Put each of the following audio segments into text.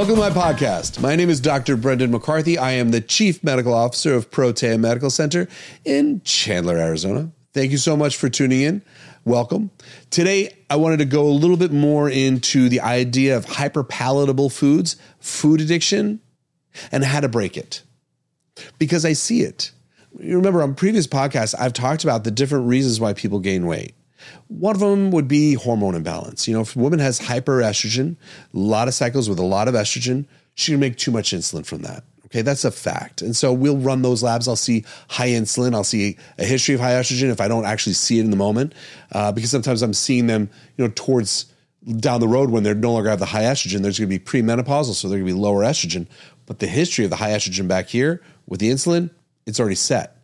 Welcome to my podcast. My name is Dr. Brendan McCarthy. I am the Chief Medical Officer of Protea Medical Center in Chandler, Arizona. Thank you so much for tuning in. Welcome. Today, I wanted to go a little bit more into the idea of hyperpalatable foods, food addiction, and how to break it. Because I see it. You remember on previous podcasts, I've talked about the different reasons why people gain weight. One of them would be hormone imbalance. You know, if a woman has hyperestrogen, a lot of cycles with a lot of estrogen, she can make too much insulin from that. Okay, that's a fact. And so we'll run those labs. I'll see high insulin. I'll see a history of high estrogen if I don't actually see it in the moment, uh, because sometimes I'm seeing them, you know, towards down the road when they're no longer have the high estrogen. There's going to be premenopausal, so they're going to be lower estrogen. But the history of the high estrogen back here with the insulin, it's already set.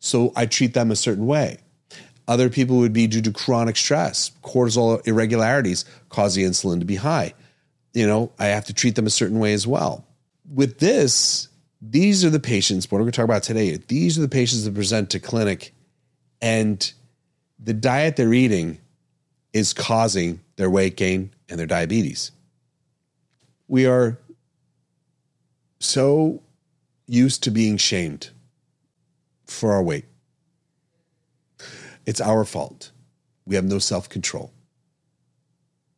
So I treat them a certain way. Other people would be due to chronic stress, cortisol irregularities cause the insulin to be high. You know, I have to treat them a certain way as well. With this, these are the patients, what we're going to talk about today. These are the patients that present to clinic, and the diet they're eating is causing their weight gain and their diabetes. We are so used to being shamed for our weight. It's our fault. We have no self control.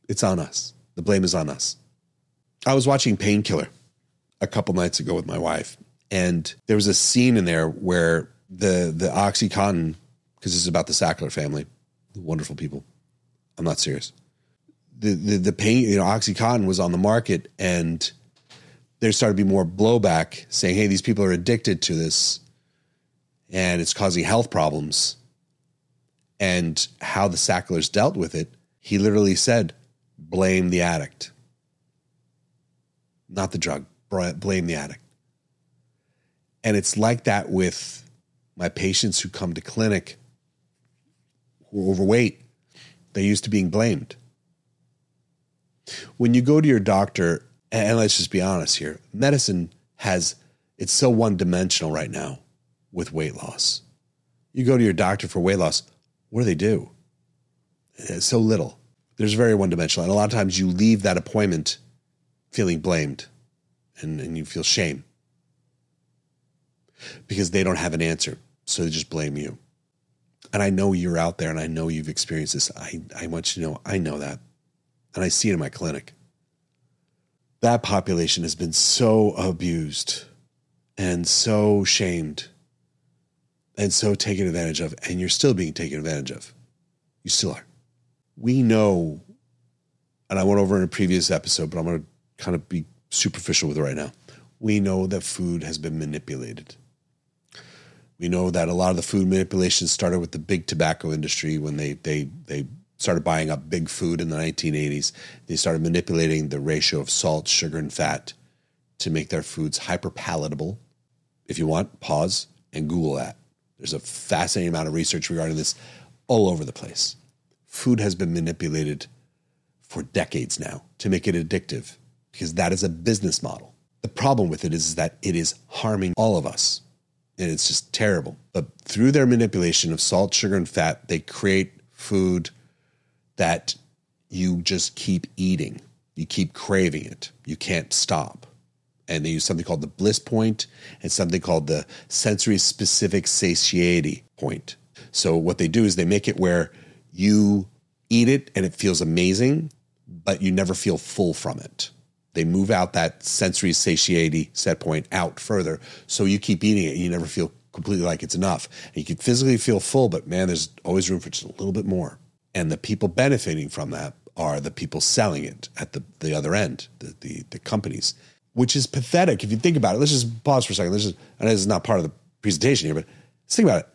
It's on us. The blame is on us. I was watching Painkiller a couple nights ago with my wife, and there was a scene in there where the the OxyContin, because this is about the Sackler family, the wonderful people. I'm not serious. The, the the pain, you know, OxyContin was on the market, and there started to be more blowback saying, "Hey, these people are addicted to this, and it's causing health problems." And how the Sacklers dealt with it, he literally said, "Blame the addict, not the drug. Blame the addict." And it's like that with my patients who come to clinic who are overweight. They're used to being blamed. When you go to your doctor, and let's just be honest here, medicine has, it's so one dimensional right now with weight loss. You go to your doctor for weight loss, what do they do? It's so little. There's very one dimensional. And a lot of times you leave that appointment feeling blamed and, and you feel shame because they don't have an answer. So they just blame you. And I know you're out there and I know you've experienced this. I, I want you to know I know that. And I see it in my clinic. That population has been so abused and so shamed and so taken advantage of. And you're still being taken advantage of. You still are. We know, and I went over in a previous episode, but I'm going to kind of be superficial with it right now. We know that food has been manipulated we know that a lot of the food manipulation started with the big tobacco industry when they they they started buying up big food in the 1980s. They started manipulating the ratio of salt, sugar, and fat to make their foods hyper palatable. If you want, pause and Google that. There's a fascinating amount of research regarding this all over the place. Food has been manipulated for decades now to make it addictive because that is a business model. The problem with it is that it is harming all of us and it's just terrible. But through their manipulation of salt, sugar, and fat, they create food that you just keep eating. You keep craving it. You can't stop. And they use something called the bliss point and something called the sensory specific satiety point. So what they do is they make it where you eat it and it feels amazing, but you never feel full from it. They move out that sensory satiety set point out further. So you keep eating it and you never feel completely like it's enough. And you can physically feel full, but man, there's always room for just a little bit more. And the people benefiting from that are the people selling it at the, the other end, the, the, the companies, which is pathetic if you think about it. Let's just pause for a second. This is, and this is not part of the presentation here, but let's think about it.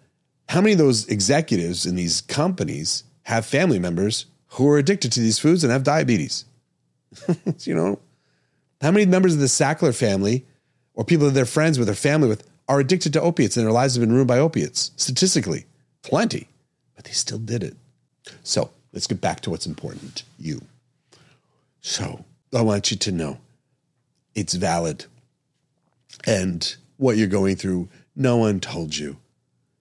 How many of those executives in these companies have family members who are addicted to these foods and have diabetes? you know, how many members of the Sackler family or people that they're friends with or family with are addicted to opiates and their lives have been ruined by opiates? Statistically, plenty, but they still did it. So let's get back to what's important you. So I want you to know it's valid. And what you're going through, no one told you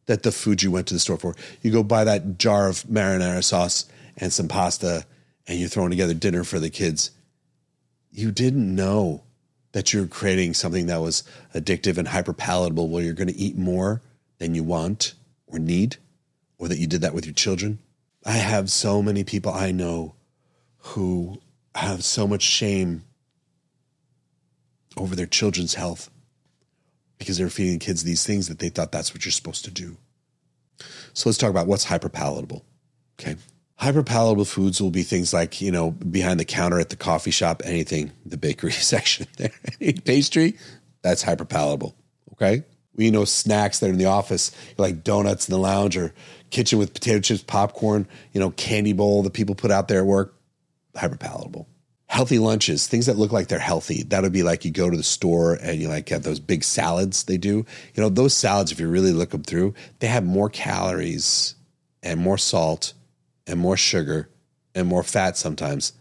that the food you went to the store for, you go buy that jar of marinara sauce and some pasta and you're throwing together dinner for the kids you didn't know that you're creating something that was addictive and hyper palatable where you're going to eat more than you want or need, or that you did that with your children. I have so many people I know who have so much shame over their children's health because they're feeding kids these things that they thought that's what you're supposed to do. So let's talk about what's hyperpalatable. Okay. Hyperpalatable foods will be things like, you know, behind the counter at the coffee shop, anything, the bakery section there, pastry, that's hyperpalatable. Okay. We know snacks that are in the office, like donuts in the lounge or kitchen with potato chips, popcorn, you know, candy bowl that people put out there at work, hyperpalatable healthy lunches, things that look like they're healthy. That would be like you go to the store and you like have those big salads they do. You know, those salads, if you really look them through, they have more calories and more salt and more sugar and more fat sometimes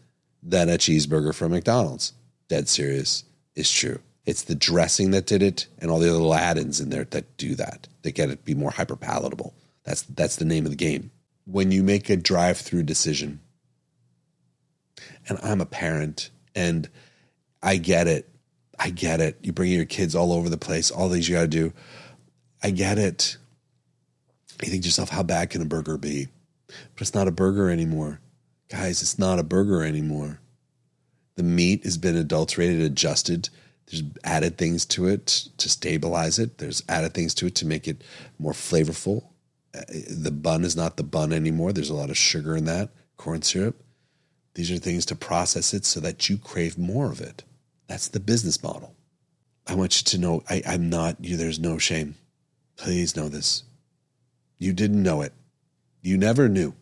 than a cheeseburger from McDonald's. Dead serious. It's true. It's the dressing that did it and all the other little add-ins in there that do that. They get it be more hyper palatable. That's that's the name of the game. When you make a drive-through decision, and I'm a parent and I get it. I get it. You bring your kids all over the place, all these you got to do. I get it. You think to yourself, how bad can a burger be? But it's not a burger anymore. Guys, it's not a burger anymore. The meat has been adulterated, adjusted. There's added things to it to stabilize it. There's added things to it to make it more flavorful. Uh, the bun is not the bun anymore. There's a lot of sugar in that, corn syrup. These are things to process it so that you crave more of it. That's the business model. I want you to know I, am not you. There's no shame. Please know this. You didn't know it. You never knew.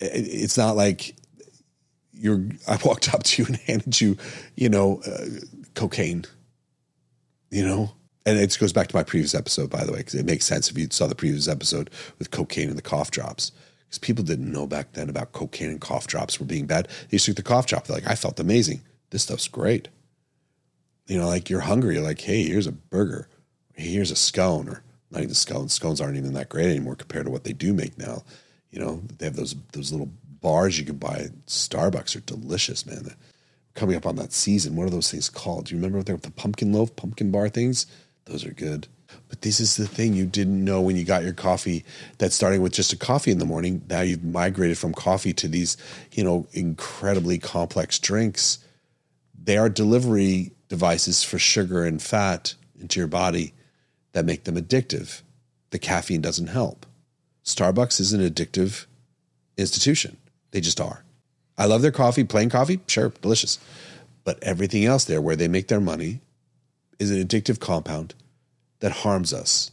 It's not like you're. I walked up to you and handed you, you know, uh, cocaine. You know, and it goes back to my previous episode, by the way, because it makes sense if you saw the previous episode with cocaine and the cough drops because people didn't know back then about cocaine and cough drops were being bad. They used to the cough drop. They're like, I felt amazing. This stuff's great. You know, like you're hungry. You're like, hey, here's a burger. Here's a scone, or not even scones. Scones aren't even that great anymore compared to what they do make now. You know, they have those those little bars you can buy at Starbucks are delicious, man. They're coming up on that season. What are those things called? Do you remember what they're the pumpkin loaf, pumpkin bar things? Those are good. But this is the thing you didn't know when you got your coffee that starting with just a coffee in the morning, now you've migrated from coffee to these, you know, incredibly complex drinks. They are delivery devices for sugar and fat into your body that make them addictive. The caffeine doesn't help. Starbucks is an addictive institution. They just are. I love their coffee, plain coffee, sure, delicious. But everything else there where they make their money is an addictive compound that harms us.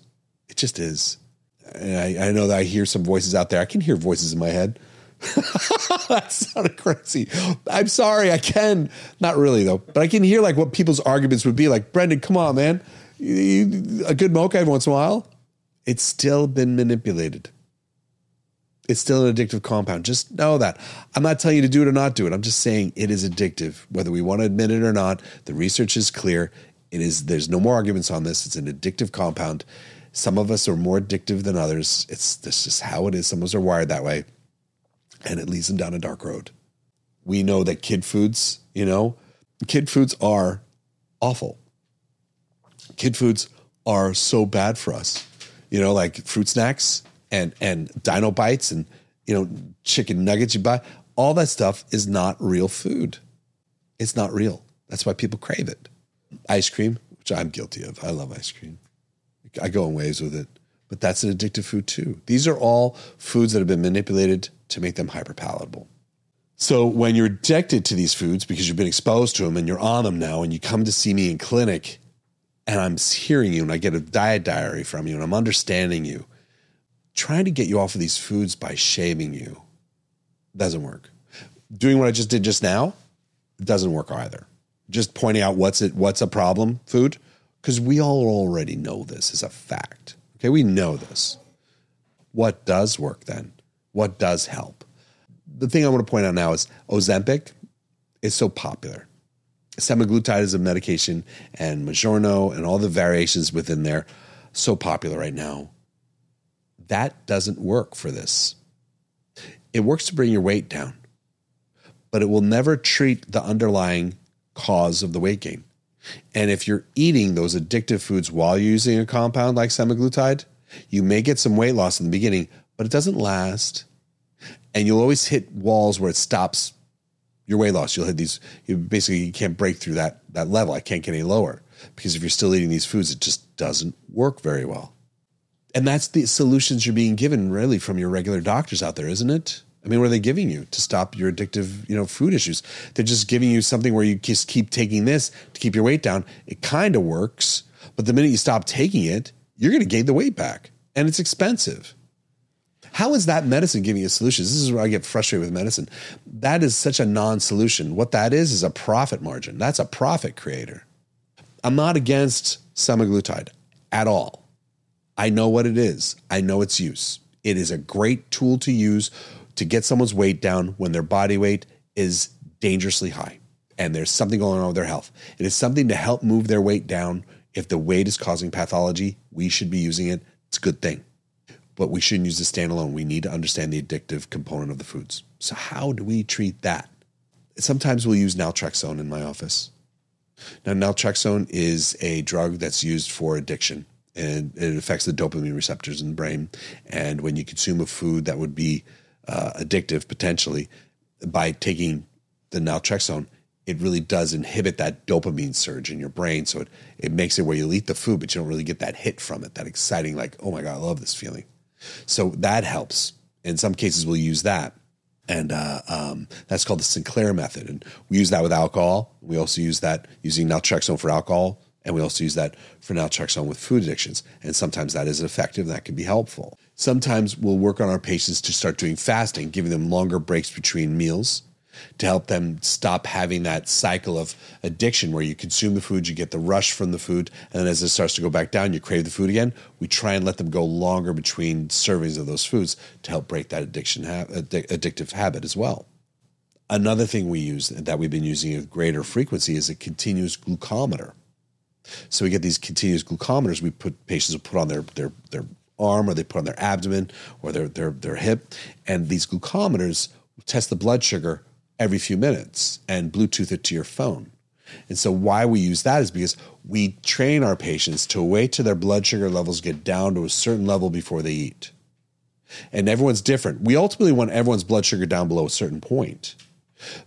It just is. And I, I know that I hear some voices out there. I can hear voices in my head. that sounded crazy. I'm sorry, I can. Not really though, but I can hear like what people's arguments would be. Like, Brendan, come on, man. a good mocha every once in a while. It's still been manipulated. It's still an addictive compound. Just know that. I'm not telling you to do it or not do it. I'm just saying it is addictive, whether we want to admit it or not. The research is clear. It is there's no more arguments on this. It's an addictive compound. Some of us are more addictive than others. It's this just how it is. Some of us are wired that way. And it leads them down a dark road. We know that kid foods, you know, kid foods are awful. Kid foods are so bad for us. You know, like fruit snacks and and dino bites and you know, chicken nuggets you buy. All that stuff is not real food. It's not real. That's why people crave it ice cream, which I'm guilty of. I love ice cream. I go in waves with it, but that's an addictive food too. These are all foods that have been manipulated to make them hyper palatable. So when you're addicted to these foods because you've been exposed to them and you're on them now, and you come to see me in clinic, and I'm hearing you and I get a diet diary from you and I'm understanding you, trying to get you off of these foods by shaming you doesn't work. Doing what I just did just now doesn't work either just pointing out what's it what's a problem food because we all already know this is a fact. Okay, we know this. What does work then? What does help? The thing I want to point out now is Ozempic is so popular. Semaglutide is a medication, and Mounjaro and all the variations within there, so popular right now. That doesn't work for this. It works to bring your weight down, but it will never treat the underlying cause of the weight gain. And if you're eating those addictive foods while you're using a compound like semaglutide, you may get some weight loss in the beginning, but it doesn't last. And you'll always hit walls where it stops your weight loss. You'll hit these, you basically you can't break through that, that level. I can't get any lower because if you're still eating these foods, it just doesn't work very well. And that's the solutions you're being given really from your regular doctors out there, isn't it? I mean, what are they giving you to stop your addictive, you know, food issues? They're just giving you something where you just keep taking this to keep your weight down. It kind of works, but the minute you stop taking it, you're going to gain the weight back, and it's expensive. How is that medicine giving you solutions? This is where I get frustrated with medicine. That is such a non-solution. What that is is a profit margin. That's a profit creator. I'm not against semaglutide at all. I know what it is. I know its use. It is a great tool to use to get someone's weight down when their body weight is dangerously high and there's something going on with their health. It is something to help move their weight down. If the weight is causing pathology, we should be using it. It's a good thing. But we shouldn't use it standalone. We need to understand the addictive component of the foods. So, how do we treat that? Sometimes we'll use naltrexone in my office. Now, naltrexone is a drug that's used for addiction and it affects the dopamine receptors in the brain. And when you consume a food that would be uh, addictive potentially by taking the naltrexone, it really does inhibit that dopamine surge in your brain. So it, it makes it where you'll eat the food, but you don't really get that hit from it, that exciting, like, oh my God, I love this feeling. So that helps. In some cases, we'll use that. And uh, um, that's called the Sinclair method. And we use that with alcohol. We also use that using naltrexone for alcohol. And we also use that for naltrexone with food addictions. And sometimes that is effective. That can be helpful. Sometimes we'll work on our patients to start doing fasting, giving them longer breaks between meals to help them stop having that cycle of addiction where you consume the food, you get the rush from the food, and then as it starts to go back down, you crave the food again. We try and let them go longer between servings of those foods to help break that addiction ha- addictive habit as well. Another thing we use that we've been using at greater frequency is a continuous glucometer. So we get these continuous glucometers. We put patients will put on their their their arm or they put on their abdomen or their their their hip, and these glucometers test the blood sugar every few minutes and Bluetooth it to your phone. And so why we use that is because we train our patients to wait till their blood sugar levels get down to a certain level before they eat. And everyone's different. We ultimately want everyone's blood sugar down below a certain point.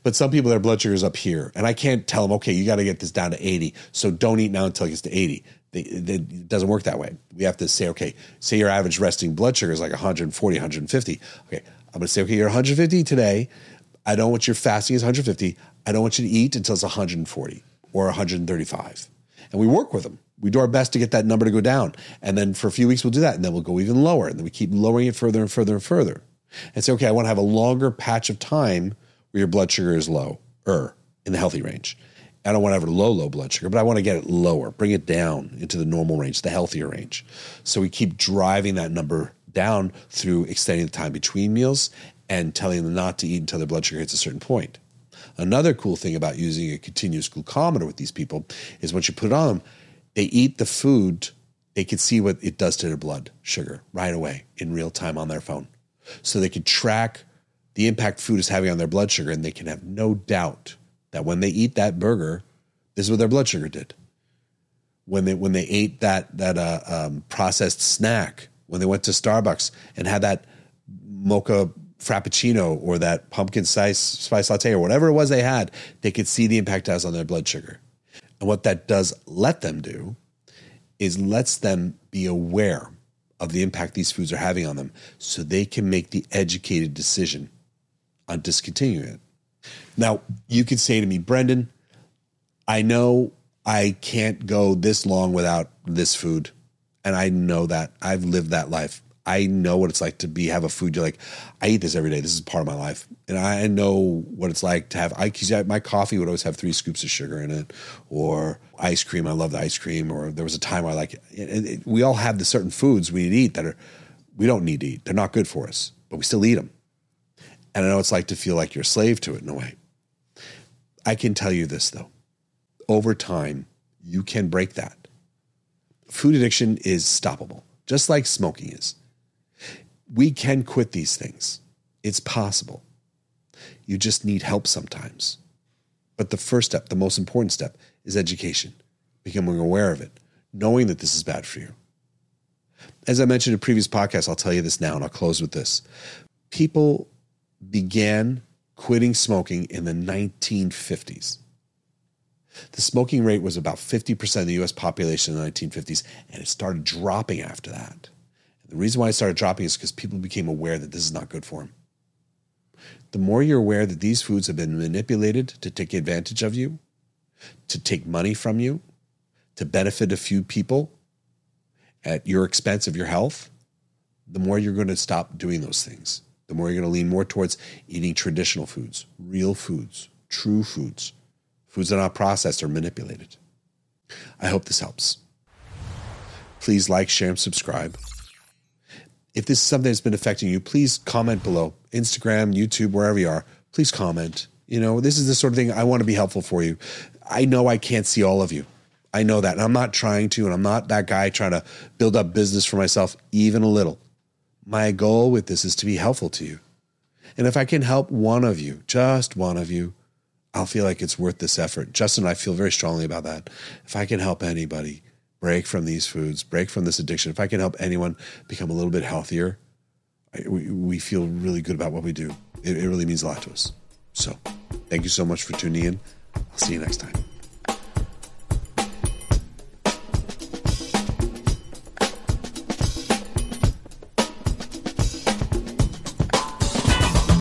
But some people, their blood sugar is up here. And I can't tell them, okay, you got to get this down to 80. So don't eat now until it gets to 80. It doesn't work that way. We have to say, okay, say your average resting blood sugar is like 140, 150. Okay, I'm going to say, okay, you're 150 today. I don't want your fasting is 150. I don't want you to eat until it's 140 or 135. And we work with them. We do our best to get that number to go down. And then for a few weeks, we'll do that. And then we'll go even lower. And then we keep lowering it further and further and further. And say, okay, I want to have a longer patch of time where your blood sugar is low or in the healthy range. I don't want to have low, low blood sugar, but I want to get it lower, bring it down into the normal range, the healthier range. So we keep driving that number down through extending the time between meals and telling them not to eat until their blood sugar hits a certain point. Another cool thing about using a continuous glucometer with these people is once you put it on them, they eat the food, they can see what it does to their blood sugar right away in real time on their phone. So they can track the impact food is having on their blood sugar, and they can have no doubt that when they eat that burger, this is what their blood sugar did. When they when they ate that that uh, um, processed snack, when they went to Starbucks and had that mocha frappuccino or that pumpkin spice spice latte or whatever it was they had, they could see the impact it has on their blood sugar. And what that does let them do is lets them be aware of the impact these foods are having on them so they can make the educated decision on discontinuing it. Now, you could say to me, Brendan, I know I can't go this long without this food. And I know that. I've lived that life. I know what it's like to be have a food. You're like, I eat this every day. This is part of my life, and I know what it's like to have. I my coffee would always have three scoops of sugar in it, or ice cream. I love the ice cream. Or there was a time I like. It, it, we all have the certain foods we need to eat that are we don't need to eat. They're not good for us, but we still eat them. And I know it's like to feel like you're a slave to it in a way. I can tell you this though, over time you can break that. Food addiction is stoppable, just like smoking is we can quit these things. It's possible. You just need help sometimes. But the first step, the most important step, is education, becoming aware of it, knowing that this is bad for you. As I mentioned in a previous podcasts, I'll tell you this now and I'll close with this. People began quitting smoking in the 1950s. The smoking rate was about 50% of the US population in the 1950s, and it started dropping after that. And the reason why it started dropping is because people became aware that this is not good for them. The more you're aware that these foods have been manipulated to take advantage of you, to take money from you, to benefit a few people at your expense of your health, the more you're going to stop doing those things. The more you're going to lean more towards eating traditional foods, real foods, true foods, foods that are not processed or manipulated. I hope this helps. Please like, share, and subscribe. If this is something that's been affecting you, please comment below. Instagram, YouTube, wherever you are, please comment. You know, this is the sort of thing I want to be helpful for you. I know I can't see all of you. I know that. And I'm not trying to, and I'm not that guy trying to build up business for myself, even a little. My goal with this is to be helpful to you. And if I can help one of you, just one of you, I'll feel like it's worth this effort. Justin I feel very strongly about that. If I can help anybody break from these foods, break from this addiction, if I can help anyone become a little bit healthier, we, we feel really good about what we do. It, it really means a lot to us. So thank you so much for tuning in. I'll see you next time.